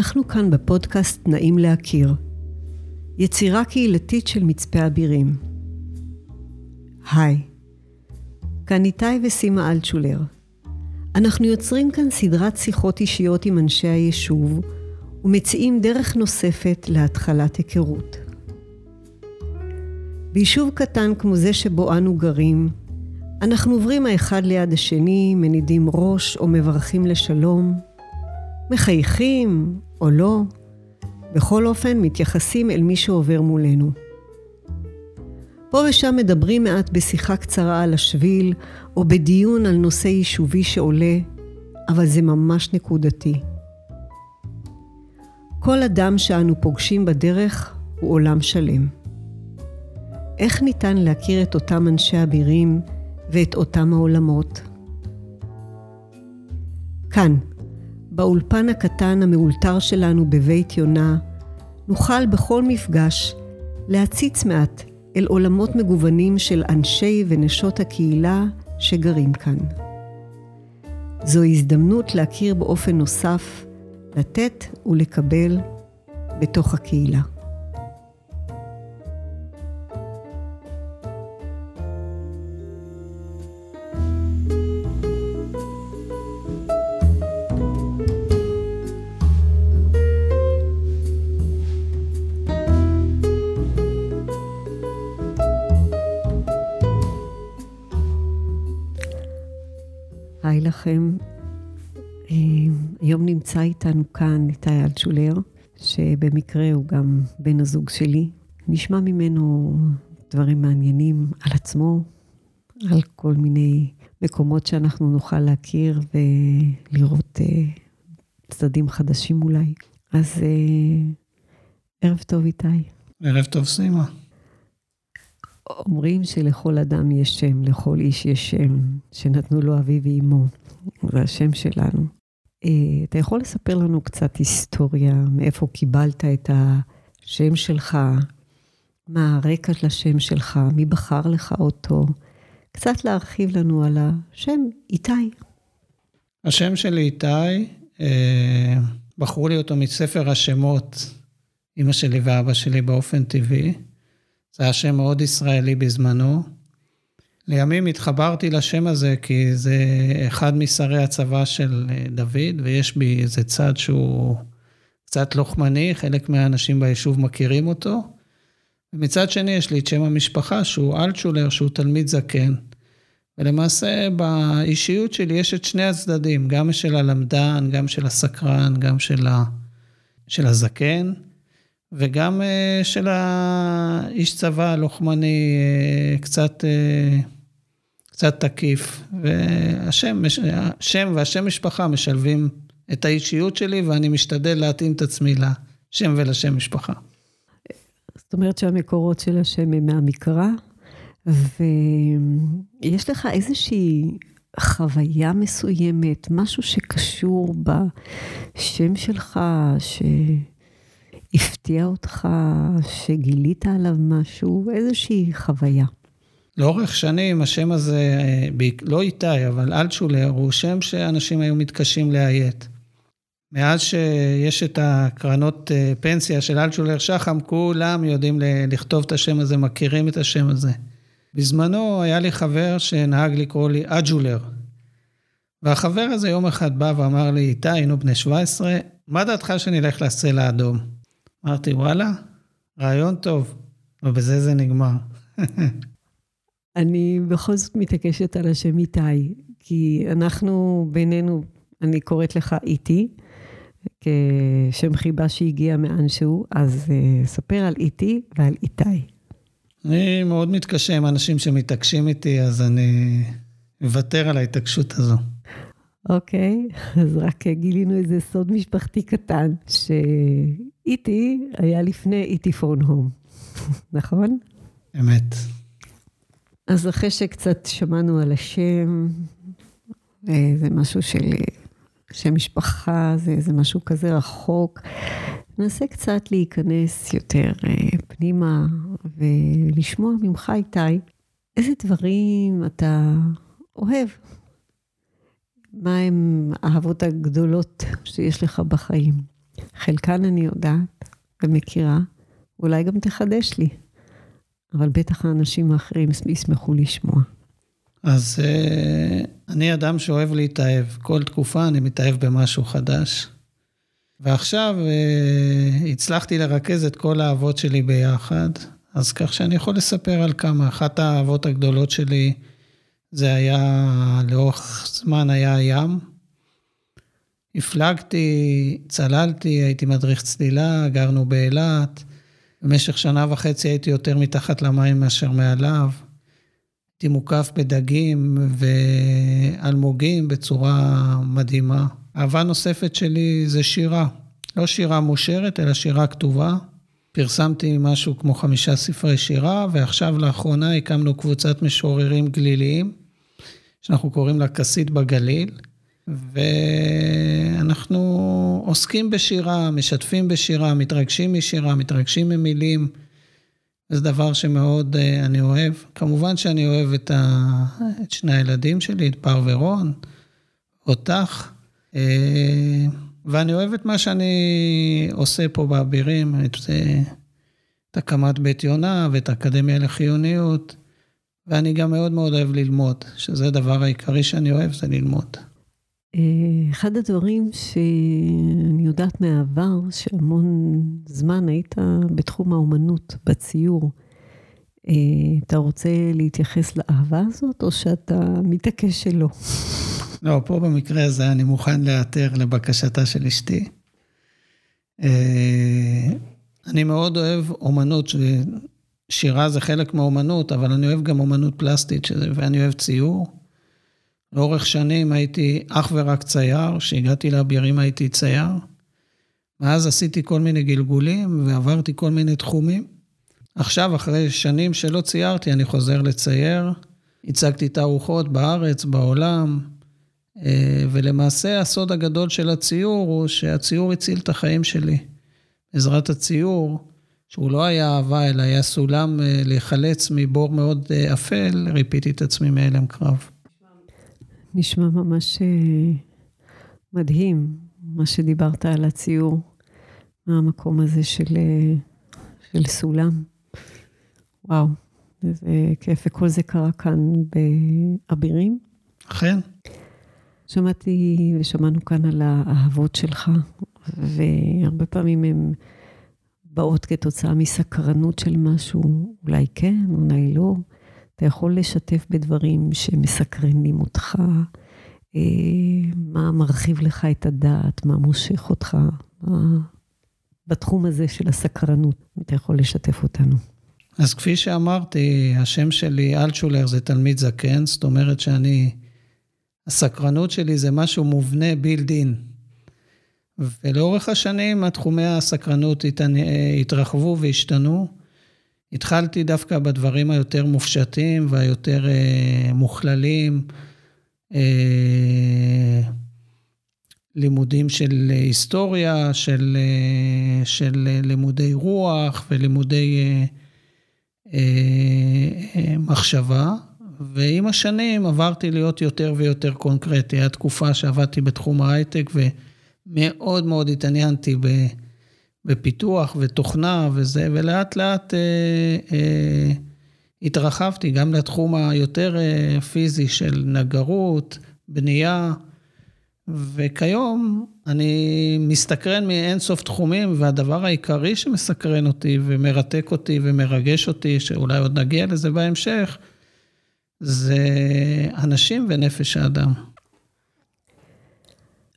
אנחנו כאן בפודקאסט נעים להכיר, יצירה קהילתית של מצפה אבירים. היי, כאן איתי וסימה אלטשולר. אנחנו יוצרים כאן סדרת שיחות אישיות עם אנשי היישוב, ומציעים דרך נוספת להתחלת היכרות. ביישוב קטן כמו זה שבו אנו גרים, אנחנו עוברים האחד ליד השני, מנידים ראש או מברכים לשלום, מחייכים או לא, בכל אופן מתייחסים אל מי שעובר מולנו. פה ושם מדברים מעט בשיחה קצרה על השביל, או בדיון על נושא יישובי שעולה, אבל זה ממש נקודתי. כל אדם שאנו פוגשים בדרך הוא עולם שלם. איך ניתן להכיר את אותם אנשי אבירים ואת אותם העולמות? כאן, באולפן הקטן המאולתר שלנו בבית יונה, נוכל בכל מפגש להציץ מעט אל עולמות מגוונים של אנשי ונשות הקהילה שגרים כאן. זו הזדמנות להכיר באופן נוסף, לתת ולקבל בתוך הקהילה. היי לכם. אה, היום נמצא איתנו כאן איתי אלטשולר, שבמקרה הוא גם בן הזוג שלי. נשמע ממנו דברים מעניינים על עצמו, על כל מיני מקומות שאנחנו נוכל להכיר ולראות uh, צדדים חדשים אולי. אז uh, ערב טוב איתי. ערב טוב סימה. אומרים שלכל אדם יש שם, לכל איש יש שם, שנתנו לו אבי ואימו. זה השם שלנו. אה, אתה יכול לספר לנו קצת היסטוריה, מאיפה קיבלת את השם שלך, מה הרקע לשם שלך, מי בחר לך אותו? קצת להרחיב לנו על השם איתי. השם שלי איתי, אה, בחרו לי אותו מספר השמות, אמא שלי ואבא שלי באופן טבעי. זה היה שם מאוד ישראלי בזמנו. לימים התחברתי לשם הזה כי זה אחד משרי הצבא של אה, דוד, ויש בי איזה צד שהוא קצת לוחמני, חלק מהאנשים ביישוב מכירים אותו. ומצד שני יש לי את שם המשפחה שהוא אלטשולר, שהוא תלמיד זקן. ולמעשה באישיות שלי יש את שני הצדדים, גם של הלמדן, גם של הסקרן, גם של, ה... של הזקן. וגם uh, של האיש צבא הלוחמני, uh, קצת, uh, קצת תקיף. והשם השם והשם משפחה משלבים את האישיות שלי, ואני משתדל להתאים את עצמי לשם ולשם משפחה. זאת אומרת שהמקורות של השם הם מהמקרא, ויש לך איזושהי חוויה מסוימת, משהו שקשור בשם שלך, ש... הפתיע אותך, שגילית עליו משהו, איזושהי חוויה? לאורך שנים השם הזה, לא איתי, אבל אלטשולר, הוא שם שאנשים היו מתקשים לאיית. מאז שיש את הקרנות אה, פנסיה של אלטשולר שחם, כולם יודעים לכתוב את השם הזה, מכירים את השם הזה. בזמנו היה לי חבר שנהג לקרוא לי אג'ולר. והחבר הזה יום אחד בא ואמר לי, איתי, היינו בני 17, מה דעתך שנלך לסלע האדום? אמרתי, וואלה, רעיון טוב, ובזה זה נגמר. אני בכל זאת מתעקשת על השם איתי, כי אנחנו בינינו, אני קוראת לך איתי, כשם חיבה שהגיע מאנשהו, אז uh, ספר על איתי ועל איתי. אני מאוד מתקשה עם אנשים שמתעקשים איתי, אז אני מוותר על ההתעקשות הזו. אוקיי, אז רק גילינו איזה סוד משפחתי קטן, שאיטי היה לפני איטי פון הום, נכון? אמת. אז אחרי שקצת שמענו על השם, אה, זה משהו של שם משפחה, זה, זה משהו כזה רחוק, ננסה קצת להיכנס יותר אה, פנימה ולשמוע ממך, איתי, איזה דברים אתה אוהב מה הם האהבות הגדולות שיש לך בחיים? חלקן אני יודעת ומכירה, אולי גם תחדש לי, אבל בטח האנשים האחרים ישמחו לשמוע. אז uh, אני אדם שאוהב להתאהב. כל תקופה אני מתאהב במשהו חדש. ועכשיו uh, הצלחתי לרכז את כל האהבות שלי ביחד, אז כך שאני יכול לספר על כמה. אחת האהבות הגדולות שלי זה היה, לאורך זמן היה הים. הפלגתי, צללתי, הייתי מדריך צלילה, גרנו באילת. במשך שנה וחצי הייתי יותר מתחת למים מאשר מעליו. הייתי מוקף בדגים ואלמוגים בצורה מדהימה. אהבה נוספת שלי זה שירה. לא שירה מושרת, אלא שירה כתובה. פרסמתי משהו כמו חמישה ספרי שירה, ועכשיו לאחרונה הקמנו קבוצת משוררים גליליים, שאנחנו קוראים לה כסית בגליל, ואנחנו עוסקים בשירה, משתפים בשירה, מתרגשים משירה, מתרגשים ממילים. זה דבר שמאוד uh, אני אוהב. כמובן שאני אוהב את, ה... את שני הילדים שלי, את בר ורון, אותך, uh, ואני אוהב את מה שאני עושה פה באבירים, את, את הקמת בית יונה ואת האקדמיה לחיוניות, ואני גם מאוד מאוד אוהב ללמוד, שזה הדבר העיקרי שאני אוהב, זה ללמוד. אה, אחד הדברים שאני יודעת מהעבר, שהמון זמן היית בתחום האומנות, בציור. אה, אתה רוצה להתייחס לאהבה הזאת, או שאתה מתעקש שלא? לא, פה במקרה הזה אני מוכן להיעתר לבקשתה של אשתי. אה, אני מאוד אוהב אומנות, שירה זה חלק מהאומנות, אבל אני אוהב גם אומנות פלסטית, ואני אוהב ציור. לאורך שנים הייתי אך ורק צייר, כשהגעתי לאבירים הייתי צייר. ואז עשיתי כל מיני גלגולים ועברתי כל מיני תחומים. עכשיו, אחרי שנים שלא ציירתי, אני חוזר לצייר. הצגתי תערוכות בארץ, בעולם, אה, ולמעשה הסוד הגדול של הציור הוא שהציור הציל את החיים שלי. בעזרת הציור, שהוא לא היה אהבה, אלא היה סולם אה, להיחלץ מבור מאוד אה, אפל, ריפיתי את עצמי מהלם קרב. נשמע ממש מדהים, מה שדיברת על הציור, מהמקום הזה של, של סולם. וואו, איזה כיף, וכל זה קרה כאן באבירים. אכן. שמעתי ושמענו כאן על האהבות שלך, והרבה פעמים הן באות כתוצאה מסקרנות של משהו, אולי כן, אולי לא. אתה יכול לשתף בדברים שמסקרנים אותך, אה, מה מרחיב לך את הדעת, מה מושך אותך, מה... בתחום הזה של הסקרנות, אתה יכול לשתף אותנו. אז כפי שאמרתי, השם שלי אלטשולר זה תלמיד זקן, זאת אומרת שאני, הסקרנות שלי זה משהו מובנה בילד אין. ולאורך השנים התחומי הסקרנות התרחבו והשתנו. התחלתי דווקא בדברים היותר מופשטים והיותר אה, מוכללים. אה, לימודים של היסטוריה, של, אה, של לימודי רוח ולימודי אה, אה, מחשבה, ועם השנים עברתי להיות יותר ויותר קונקרטי. הייתה תקופה שעבדתי בתחום ההייטק ומאוד מאוד התעניינתי ב... בפיתוח ותוכנה וזה, ולאט לאט אה, אה, התרחבתי גם לתחום היותר אה, פיזי של נגרות, בנייה, וכיום אני מסתקרן מאין סוף תחומים, והדבר העיקרי שמסקרן אותי ומרתק אותי ומרגש אותי, שאולי עוד נגיע לזה בהמשך, זה אנשים ונפש האדם.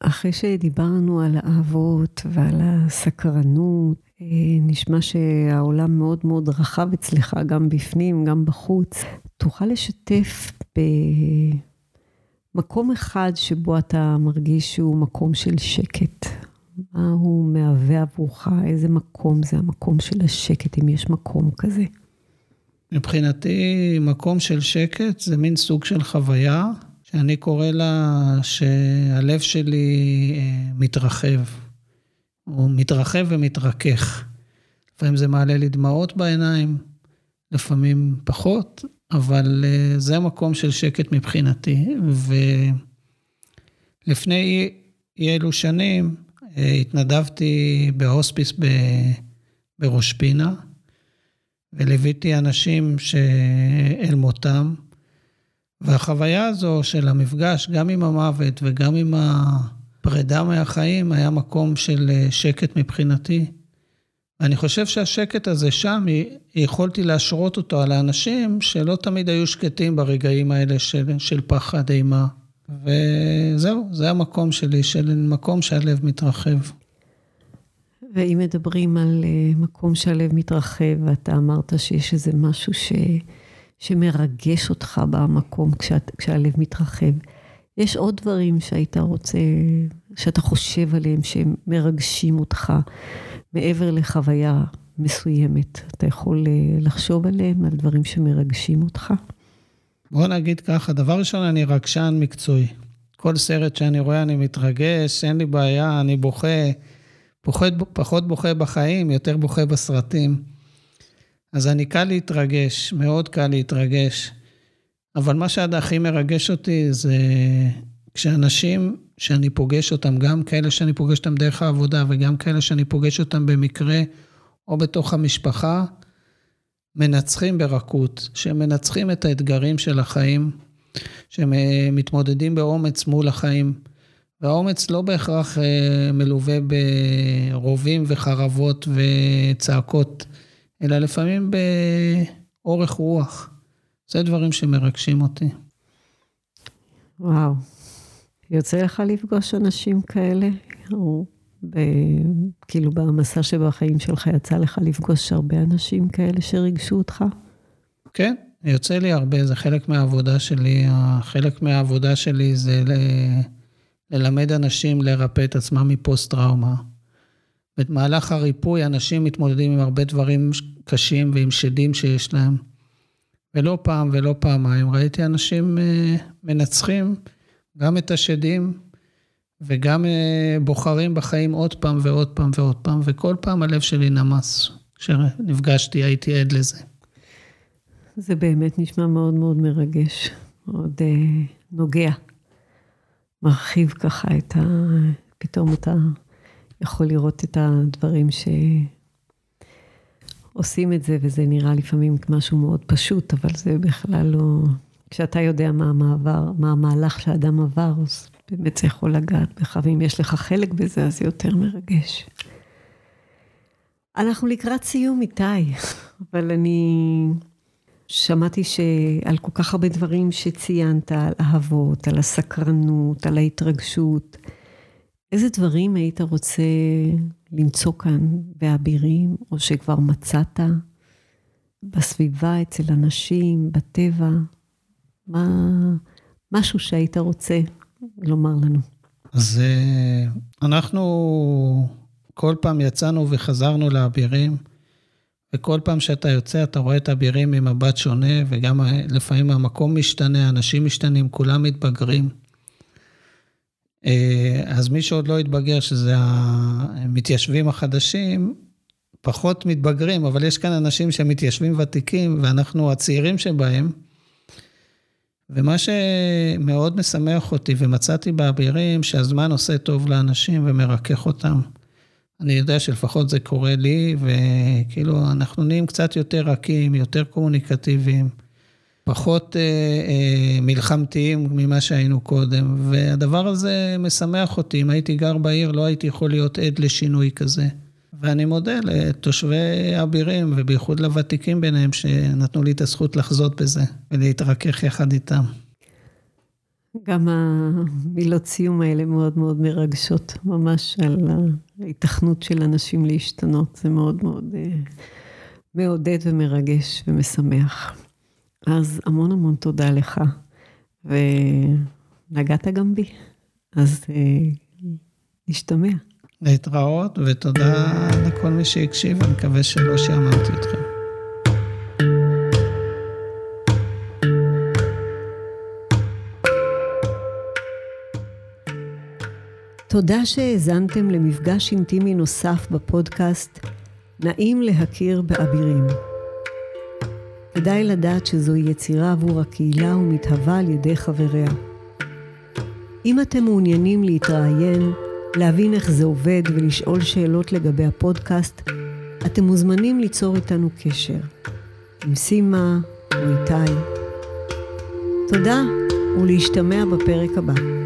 אחרי שדיברנו על האהבות ועל הסקרנות, אה, נשמע שהעולם מאוד מאוד רחב אצלך, גם בפנים, גם בחוץ. תוכל לשתף במקום אחד שבו אתה מרגיש שהוא מקום של שקט. מה הוא מהווה עבורך? איזה מקום זה המקום של השקט, אם יש מקום כזה? מבחינתי, מקום של שקט זה מין סוג של חוויה שאני קורא לה שהלב שלי אה, מתרחב. הוא מתרחב ומתרכך. לפעמים זה מעלה לי דמעות בעיניים, לפעמים פחות, אבל אה, זה המקום של שקט מבחינתי. ולפני אי אלו שנים, התנדבתי בהוספיס בראש פינה, וליוויתי אנשים אל מותם. והחוויה הזו של המפגש, גם עם המוות וגם עם הפרידה מהחיים, היה מקום של אה, שקט מבחינתי. ואני חושב שהשקט הזה שם, יכולתי להשרות אותו על האנשים שלא תמיד היו שקטים ברגעים האלה של, של פחד, אימה. וזהו, זה המקום שלי, של מקום שהלב מתרחב. ואם מדברים על אה, מקום שהלב מתרחב, ואתה אמרת שיש איזה משהו ש... שמרגש אותך במקום כשאת, כשהלב מתרחב. יש עוד דברים שהיית רוצה, שאתה חושב עליהם, שמרגשים אותך מעבר לחוויה מסוימת. אתה יכול אה, לחשוב עליהם, על דברים שמרגשים אותך? בוא נגיד ככה, דבר ראשון, אני רגשן מקצועי. כל סרט שאני רואה אני מתרגש, אין לי בעיה, אני בוכה, פחות, פחות בוכה בחיים, יותר בוכה בסרטים. אז אני קל להתרגש, מאוד קל להתרגש. אבל מה שעד הכי מרגש אותי זה כשאנשים שאני פוגש אותם, גם כאלה שאני פוגש אותם דרך העבודה וגם כאלה שאני פוגש אותם במקרה או בתוך המשפחה, מנצחים ברכות, שמנצחים את האתגרים של החיים, שמתמודדים באומץ מול החיים. והאומץ לא בהכרח אה, מלווה ברובים וחרבות וצעקות. אלא לפעמים באורך רוח. זה דברים שמרגשים אותי. וואו. יוצא לך לפגוש אנשים כאלה? או ב... כאילו במסע שבחיים שלך יצא לך לפגוש הרבה אנשים כאלה שריגשו אותך? כן, יוצא לי הרבה, זה חלק מהעבודה שלי. חלק מהעבודה שלי זה ל... ללמד אנשים לרפא את עצמם מפוסט-טראומה. במהלך הריפוי אנשים מתמודדים עם הרבה דברים קשים ועם שדים שיש להם. ולא פעם ולא פעמיים ראיתי אנשים אה, מנצחים גם את השדים וגם אה, בוחרים בחיים עוד פעם ועוד פעם ועוד פעם, וכל פעם הלב שלי נמס. כשנפגשתי הייתי עד לזה. זה באמת נשמע מאוד מאוד מרגש, מאוד אה, נוגע. מרחיב ככה את ה... פתאום אתה יכול לראות את הדברים שעושים את זה, וזה נראה לפעמים משהו מאוד פשוט, אבל זה בכלל לא... כשאתה יודע מה המעבר, מה המהלך שהאדם עבר, אז באמת זה יכול לגעת בך, ואם יש לך חלק בזה, אז זה יותר מרגש. אנחנו לקראת סיום, איתי, אבל אני שמעתי שעל כל כך הרבה דברים שציינת, על אהבות, על הסקרנות, על ההתרגשות, איזה דברים היית רוצה למצוא כאן באבירים, או שכבר מצאת בסביבה, אצל אנשים, בטבע? מה, משהו שהיית רוצה לומר לנו. אז אה, אנחנו כל פעם יצאנו וחזרנו לאבירים, וכל פעם שאתה יוצא אתה רואה את האבירים ממבט שונה, וגם לפעמים המקום משתנה, אנשים משתנים, כולם מתבגרים. אה, אז מי שעוד לא התבגר, שזה המתיישבים החדשים, פחות מתבגרים, אבל יש כאן אנשים שהם מתיישבים ותיקים, ואנחנו הצעירים שבהם. ומה שמאוד משמח אותי, ומצאתי באבירים, שהזמן עושה טוב לאנשים ומרכך אותם. אני יודע שלפחות זה קורה לי, וכאילו, אנחנו נהיים קצת יותר רכים, יותר קומוניקטיביים. פחות אה, אה, מלחמתיים ממה שהיינו קודם, והדבר הזה משמח אותי. אם הייתי גר בעיר, לא הייתי יכול להיות עד לשינוי כזה. ואני מודה לתושבי אבירים, ובייחוד לוותיקים ביניהם, שנתנו לי את הזכות לחזות בזה ולהתרכך יחד איתם. גם המילות סיום האלה מאוד מאוד מרגשות, ממש על ההיתכנות של אנשים להשתנות. זה מאוד מאוד אה, מעודד ומרגש ומשמח. אז המון המון תודה לך, ונגעת גם בי, אז אה, נשתמע. להתראות, ותודה לכל מי שהקשיב, אני מקווה שלא שעממתי אתכם. תודה שהאזנתם למפגש אינטימי נוסף בפודקאסט נעים להכיר באבירים. כדאי לדעת שזוהי יצירה עבור הקהילה ומתהווה על ידי חבריה. אם אתם מעוניינים להתראיין, להבין איך זה עובד ולשאול שאלות לגבי הפודקאסט, אתם מוזמנים ליצור איתנו קשר. עם סימה או איתי. תודה ולהשתמע בפרק הבא.